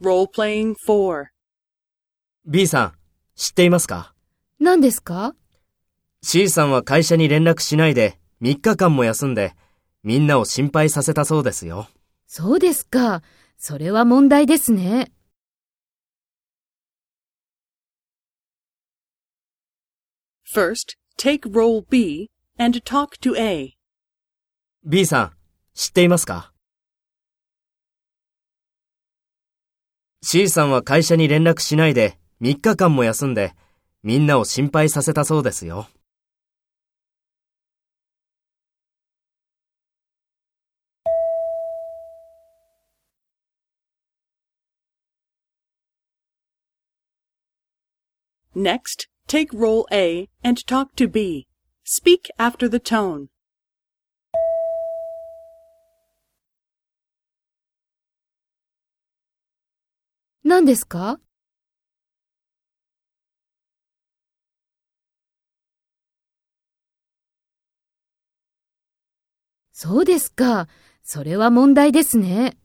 Role-playing 4. B さん、知っていますか？何ですか ?C さんは会社に連絡しないで3日間も休んでみんなを心配させたそうですよ。そうですか。それは問題ですね。First, take role B and talk to A. B さん、知っていますか？?C さんは会社に連絡しないで3日間も休んでみんなを心配させたそうですよ。Next, take role A and talk to B. Speak after the tone. 何ですか？そうですか。それは問題ですね。